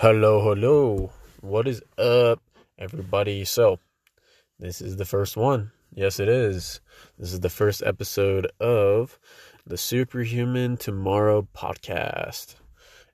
Hello, hello. What is up, everybody? So, this is the first one. Yes, it is. This is the first episode of the Superhuman Tomorrow podcast.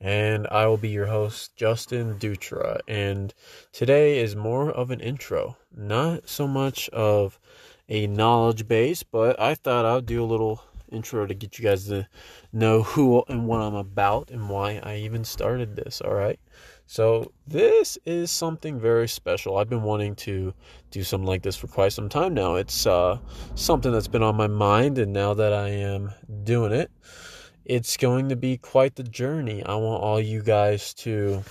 And I will be your host, Justin Dutra. And today is more of an intro, not so much of a knowledge base, but I thought I'd do a little intro to get you guys to know who and what I'm about and why I even started this. All right. So, this is something very special. I've been wanting to do something like this for quite some time now. It's uh, something that's been on my mind, and now that I am doing it, it's going to be quite the journey. I want all you guys to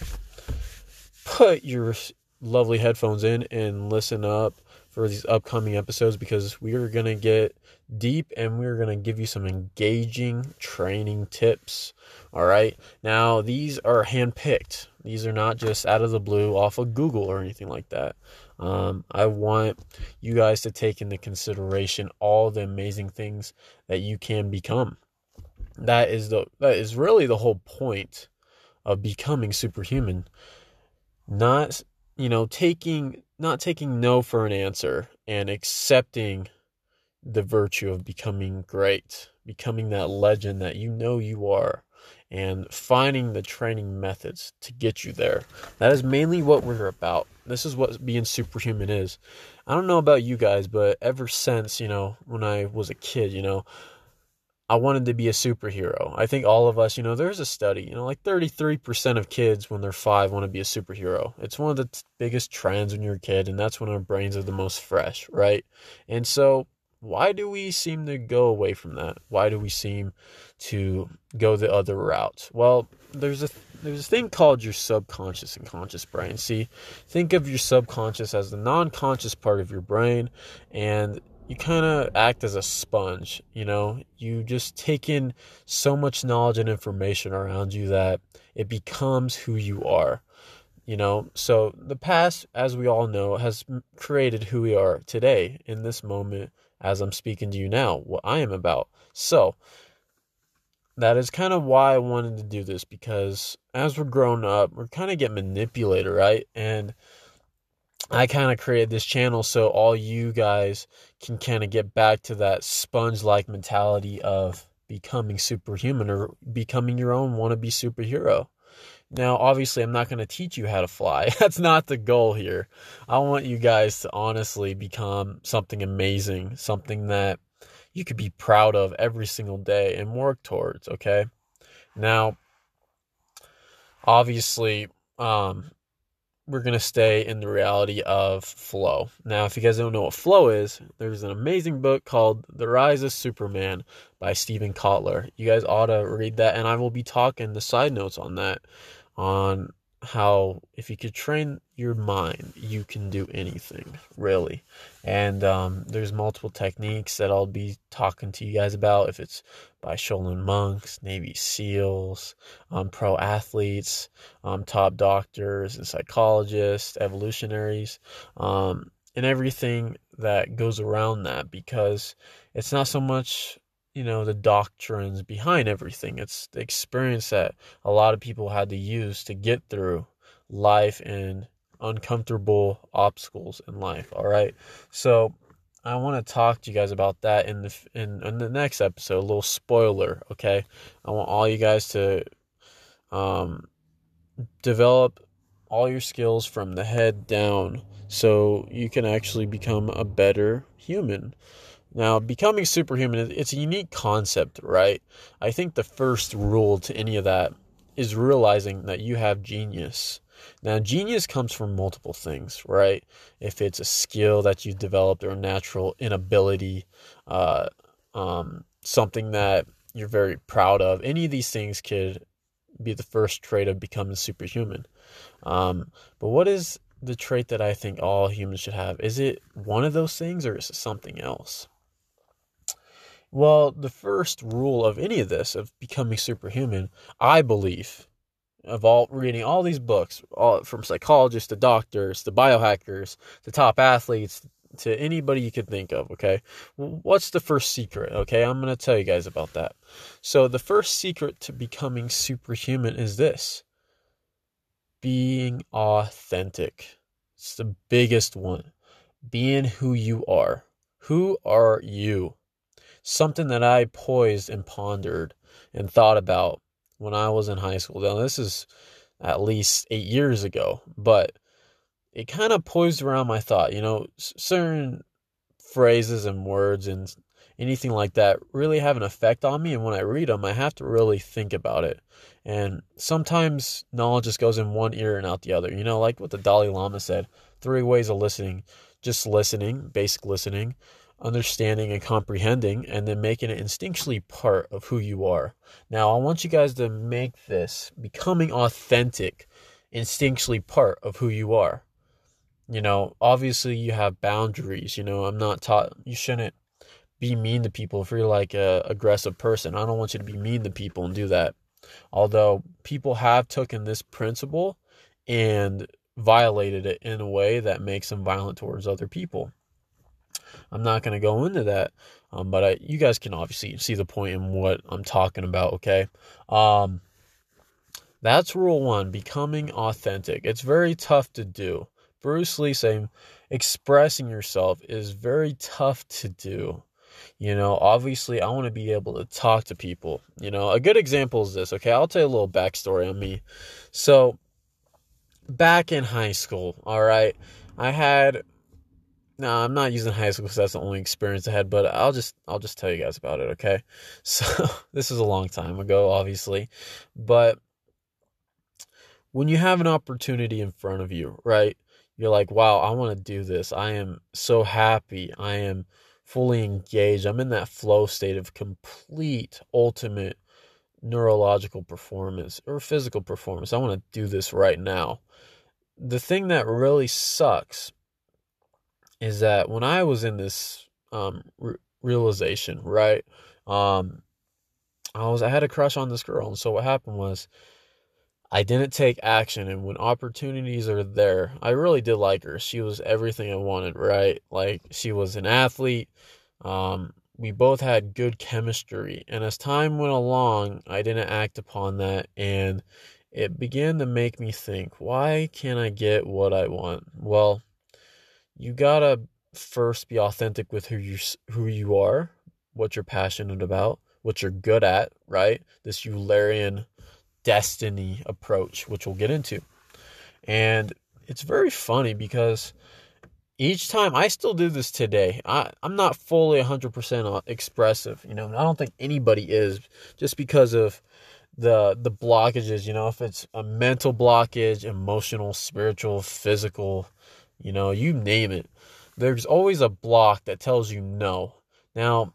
put your lovely headphones in and listen up for these upcoming episodes because we are going to get deep and we're going to give you some engaging training tips. All right. Now, these are handpicked, these are not just out of the blue off of Google or anything like that. Um, I want you guys to take into consideration all the amazing things that you can become. That is the that is really the whole point of becoming superhuman. Not you know taking not taking no for an answer and accepting the virtue of becoming great, becoming that legend that you know you are, and finding the training methods to get you there. That is mainly what we're about. This is what being superhuman is. I don't know about you guys, but ever since, you know, when I was a kid, you know, I wanted to be a superhero. I think all of us, you know, there's a study, you know, like 33% of kids when they're five want to be a superhero. It's one of the t- biggest trends when you're a kid, and that's when our brains are the most fresh, right? And so, why do we seem to go away from that? Why do we seem to go the other route? Well, there's a there's a thing called your subconscious and conscious brain. See, think of your subconscious as the non-conscious part of your brain, and you kind of act as a sponge, you know? You just take in so much knowledge and information around you that it becomes who you are, you know? So the past, as we all know, has created who we are today in this moment as I'm speaking to you now, what I am about. So that is kind of why I wanted to do this because as we're growing up, we're kind of get manipulated, right? And I kind of created this channel so all you guys can kind of get back to that sponge like mentality of becoming superhuman or becoming your own wannabe superhero. Now, obviously, I'm not going to teach you how to fly. That's not the goal here. I want you guys to honestly become something amazing, something that you could be proud of every single day and work towards, okay? Now, obviously, um, we're going to stay in the reality of flow. Now, if you guys don't know what flow is, there's an amazing book called The Rise of Superman by Steven Kotler. You guys ought to read that, and I will be talking the side notes on that on how if you could train your mind, you can do anything, really. And um, there's multiple techniques that I'll be talking to you guys about. If it's by Shaolin monks, Navy SEALs, um, pro athletes, um, top doctors and psychologists, evolutionaries, um, and everything that goes around that, because it's not so much you know the doctrines behind everything. It's the experience that a lot of people had to use to get through life and uncomfortable obstacles in life all right? So i want to talk to you guys about that in the in, in the next episode a little spoiler okay? I want all you guys to um develop all your skills from the head down so you can actually become a better human now, becoming superhuman, it's a unique concept, right? I think the first rule to any of that is realizing that you have genius. Now, genius comes from multiple things, right? If it's a skill that you've developed or a natural inability, uh, um, something that you're very proud of, any of these things could be the first trait of becoming superhuman. Um, but what is the trait that I think all humans should have? Is it one of those things or is it something else? Well, the first rule of any of this, of becoming superhuman, I believe, of all reading all these books, all from psychologists to doctors to biohackers to top athletes to anybody you could think of, okay? What's the first secret? Okay, I'm going to tell you guys about that. So, the first secret to becoming superhuman is this being authentic. It's the biggest one. Being who you are. Who are you? Something that I poised and pondered and thought about when I was in high school. Now, this is at least eight years ago, but it kind of poised around my thought. You know, certain phrases and words and anything like that really have an effect on me. And when I read them, I have to really think about it. And sometimes knowledge just goes in one ear and out the other. You know, like what the Dalai Lama said three ways of listening just listening, basic listening, understanding and comprehending, and then making it instinctually part of who you are. Now, I want you guys to make this becoming authentic instinctually part of who you are. You know, obviously you have boundaries. You know, I'm not taught you shouldn't be mean to people if you're like a aggressive person. I don't want you to be mean to people and do that. Although people have taken this principle and violated it in a way that makes them violent towards other people. I'm not going to go into that, um, but I, you guys can obviously see the point in what I'm talking about. Okay, um, that's rule one: becoming authentic. It's very tough to do. Bruce Lee saying expressing yourself is very tough to do. You know, obviously, I want to be able to talk to people. You know, a good example is this. Okay, I'll tell you a little backstory on me. So, back in high school, all right, I had. No, I'm not using high school because that's the only experience I had, but I'll just I'll just tell you guys about it, okay? So this is a long time ago, obviously, but when you have an opportunity in front of you, right? You're like, wow, I want to do this. I am so happy. I am fully engaged. I'm in that flow state of complete, ultimate neurological performance or physical performance. I want to do this right now. The thing that really sucks is that when I was in this um, re- realization, right? Um, I was I had a crush on this girl, and so what happened was I didn't take action, and when opportunities are there, I really did like her. She was everything I wanted, right? Like she was an athlete. Um, we both had good chemistry, and as time went along, I didn't act upon that, and it began to make me think, why can't I get what I want? Well, you gotta first be authentic with who you who you are, what you're passionate about, what you're good at, right? This Eulerian destiny approach, which we'll get into. And it's very funny because each time I still do this today. I, I'm not fully 100% expressive. You know, I don't think anybody is just because of the the blockages, you know, if it's a mental blockage, emotional, spiritual, physical, you know, you name it. There's always a block that tells you no. Now,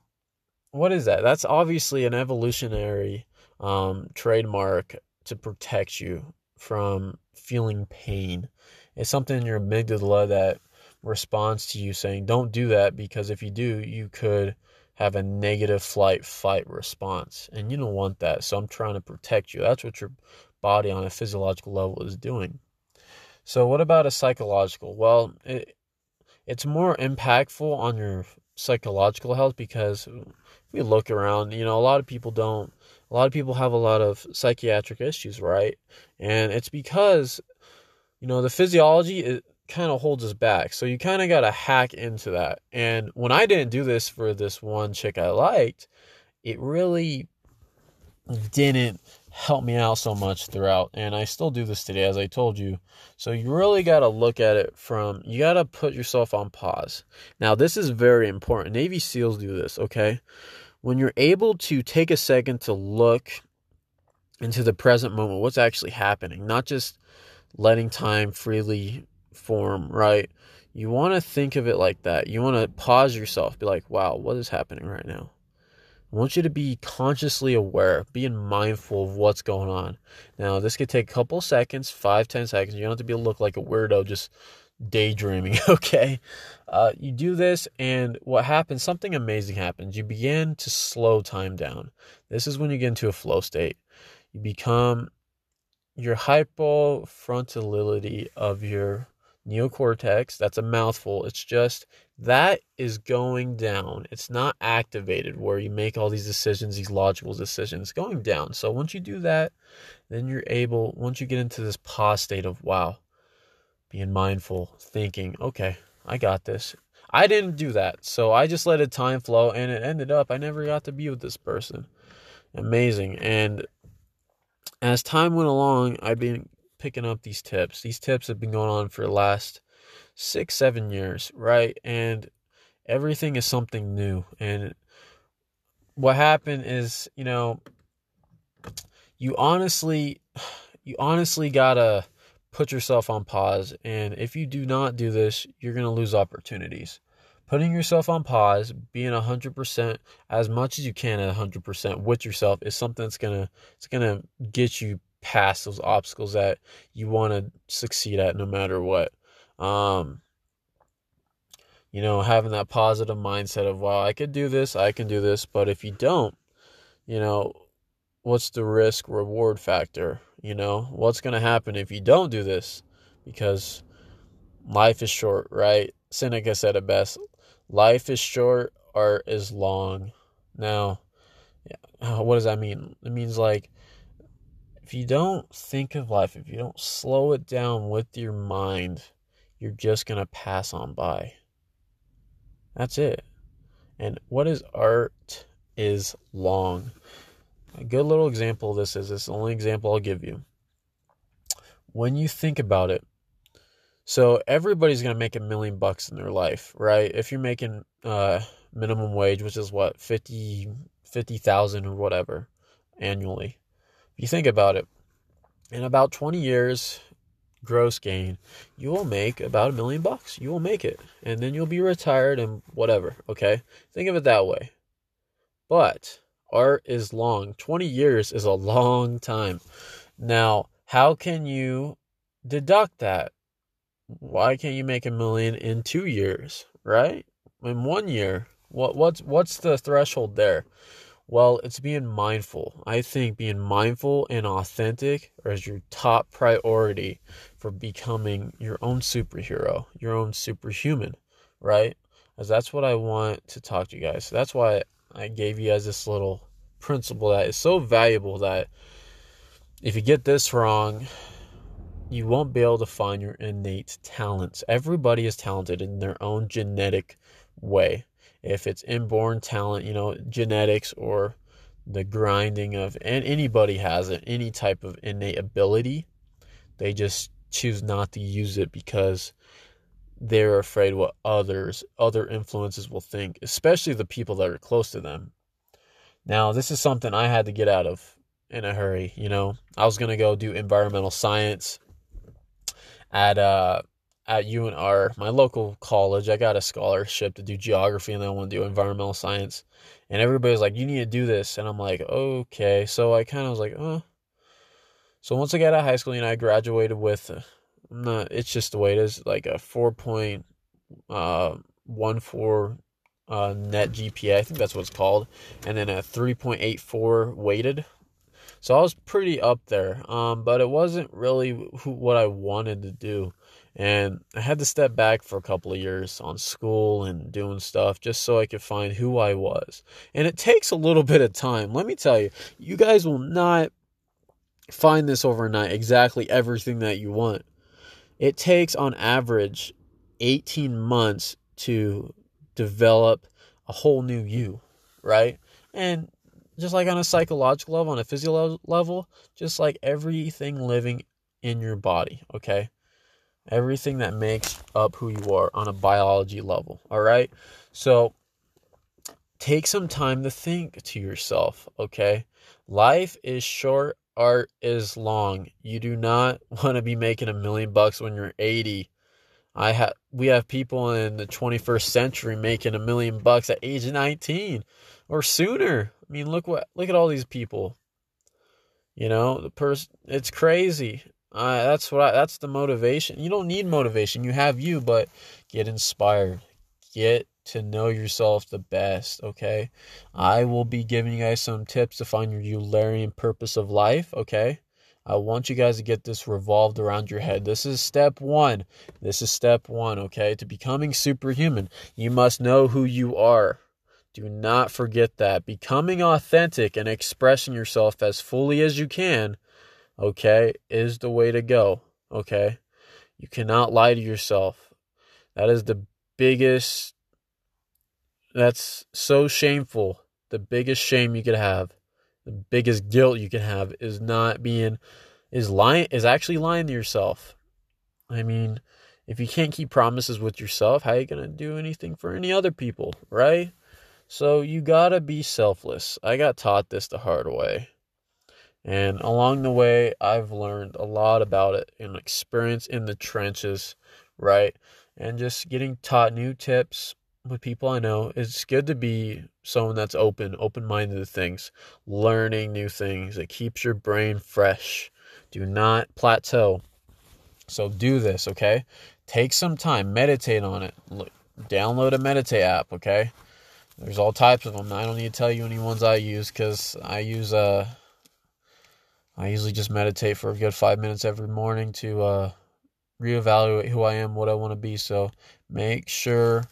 what is that? That's obviously an evolutionary um, trademark to protect you from feeling pain. It's something in your amygdala that responds to you saying, don't do that because if you do, you could have a negative flight fight response. And you don't want that. So I'm trying to protect you. That's what your body on a physiological level is doing. So, what about a psychological? Well, it, it's more impactful on your psychological health because we look around, you know, a lot of people don't a lot of people have a lot of psychiatric issues, right? And it's because, you know, the physiology it kind of holds us back. So you kind of got to hack into that. And when I didn't do this for this one chick I liked, it really didn't help me out so much throughout. And I still do this today, as I told you. So you really got to look at it from, you got to put yourself on pause. Now, this is very important. Navy SEALs do this, okay? when you're able to take a second to look into the present moment, what's actually happening, not just letting time freely form, right? You want to think of it like that. You want to pause yourself, be like, wow, what is happening right now? I want you to be consciously aware, being mindful of what's going on. Now, this could take a couple seconds, five, ten seconds. You don't have to be look like a weirdo just daydreaming, okay? Uh, you do this, and what happens, something amazing happens. You begin to slow time down. This is when you get into a flow state. You become your hypofrontality of your neocortex. That's a mouthful. It's just that is going down. It's not activated where you make all these decisions, these logical decisions, going down. So once you do that, then you're able, once you get into this pause state of wow, being mindful, thinking, okay, I got this. I didn't do that. So I just let it time flow and it ended up I never got to be with this person. Amazing. And as time went along, I've been picking up these tips. These tips have been going on for the last six, seven years, right? And everything is something new. And what happened is, you know, you honestly, you honestly gotta put yourself on pause. And if you do not do this, you're gonna lose opportunities. Putting yourself on pause, being 100% as much as you can at 100% with yourself is something that's gonna it's gonna get you past those obstacles that you want to succeed at no matter what. Um, you know, having that positive mindset of, wow, I could do this, I can do this. But if you don't, you know, what's the risk reward factor? You know, what's going to happen if you don't do this? Because life is short, right? Seneca said it best life is short, art is long. Now, what does that mean? It means like if you don't think of life, if you don't slow it down with your mind, you're just going to pass on by. That's it. And what is art is long. A good little example of this is this is the only example I'll give you. When you think about it, so everybody's gonna make a million bucks in their life, right? If you're making uh, minimum wage, which is what 50 50,000 or whatever annually. If you think about it, in about 20 years, gross gain, you will make about a million bucks. You will make it. And then you'll be retired and whatever. Okay. Think of it that way. But art is long. 20 years is a long time. Now, how can you deduct that? Why can't you make a million in two years, right? In one year? What what's what's the threshold there? Well, it's being mindful. I think being mindful and authentic is your top priority for becoming your own superhero, your own superhuman, right? As that's what I want to talk to you guys. So That's why I gave you guys this little principle that is so valuable that if you get this wrong, you won't be able to find your innate talents. Everybody is talented in their own genetic way if it's inborn talent, you know, genetics or the grinding of, and anybody has it, any type of innate ability, they just choose not to use it because they're afraid what others, other influences will think, especially the people that are close to them. Now, this is something I had to get out of in a hurry. You know, I was going to go do environmental science at uh, at UNR, my local college, I got a scholarship to do geography and then I want to do environmental science. And everybody's like, you need to do this. And I'm like, okay. So I kind of was like, oh. So once I got out of high school, know, I graduated with, uh, not, it's just the way it is, like a 4.14 uh, uh, net GPA. I think that's what it's called. And then a 3.84 weighted. So I was pretty up there. Um, but it wasn't really who, what I wanted to do. And I had to step back for a couple of years on school and doing stuff just so I could find who I was. And it takes a little bit of time. Let me tell you, you guys will not find this overnight exactly everything that you want. It takes on average 18 months to develop a whole new you, right? And just like on a psychological level, on a physiological level, just like everything living in your body, okay? everything that makes up who you are on a biology level. All right. So take some time to think to yourself. Okay. Life is short, art is long. You do not want to be making a million bucks when you're 80. I have we have people in the 21st century making a million bucks at age 19 or sooner. I mean, look what look at all these people. You know, the person it's crazy. Uh, that's what I, that's the motivation. You don't need motivation. You have you, but get inspired. Get to know yourself the best, okay? I will be giving you guys some tips to find your Eulerian purpose of life, okay? I want you guys to get this revolved around your head. This is step one. This is step one, okay? To becoming superhuman, you must know who you are. Do not forget that. Becoming authentic and expressing yourself as fully as you can, okay, is the way to go, okay? You cannot lie to yourself. That is the biggest, that's so shameful. The biggest shame you could have the biggest guilt you could have is not being is lying is actually lying to yourself. I mean, if you can't keep promises with yourself, how are you going to do anything for any other people, right? So you got to be selfless. I got taught this the hard way. And along the way, I've learned a lot about it and experience in the trenches, right? And just getting taught new tips, with people I know, it's good to be someone that's open, open minded to things, learning new things. It keeps your brain fresh. Do not plateau. So do this, okay? Take some time, meditate on it. Look, download a meditate app, okay? There's all types of them. I don't need to tell you any ones I use because I use uh I usually just meditate for a good five minutes every morning to uh reevaluate who I am, what I want to be. So make sure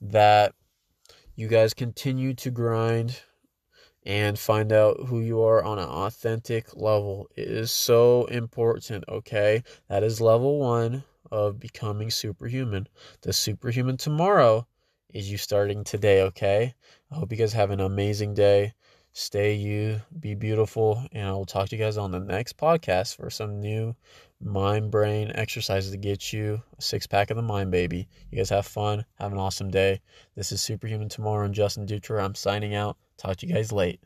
that you guys continue to grind and find out who you are on an authentic level. It is so important, okay? That is level one of becoming superhuman. The superhuman tomorrow is you starting today, okay? I hope you guys have an amazing day. Stay you, be beautiful, and I will talk to you guys on the next podcast for some new mind brain exercises to get you a six pack of the mind, baby. You guys have fun. Have an awesome day. This is Superhuman Tomorrow and Justin Dutra. I'm signing out. Talk to you guys late.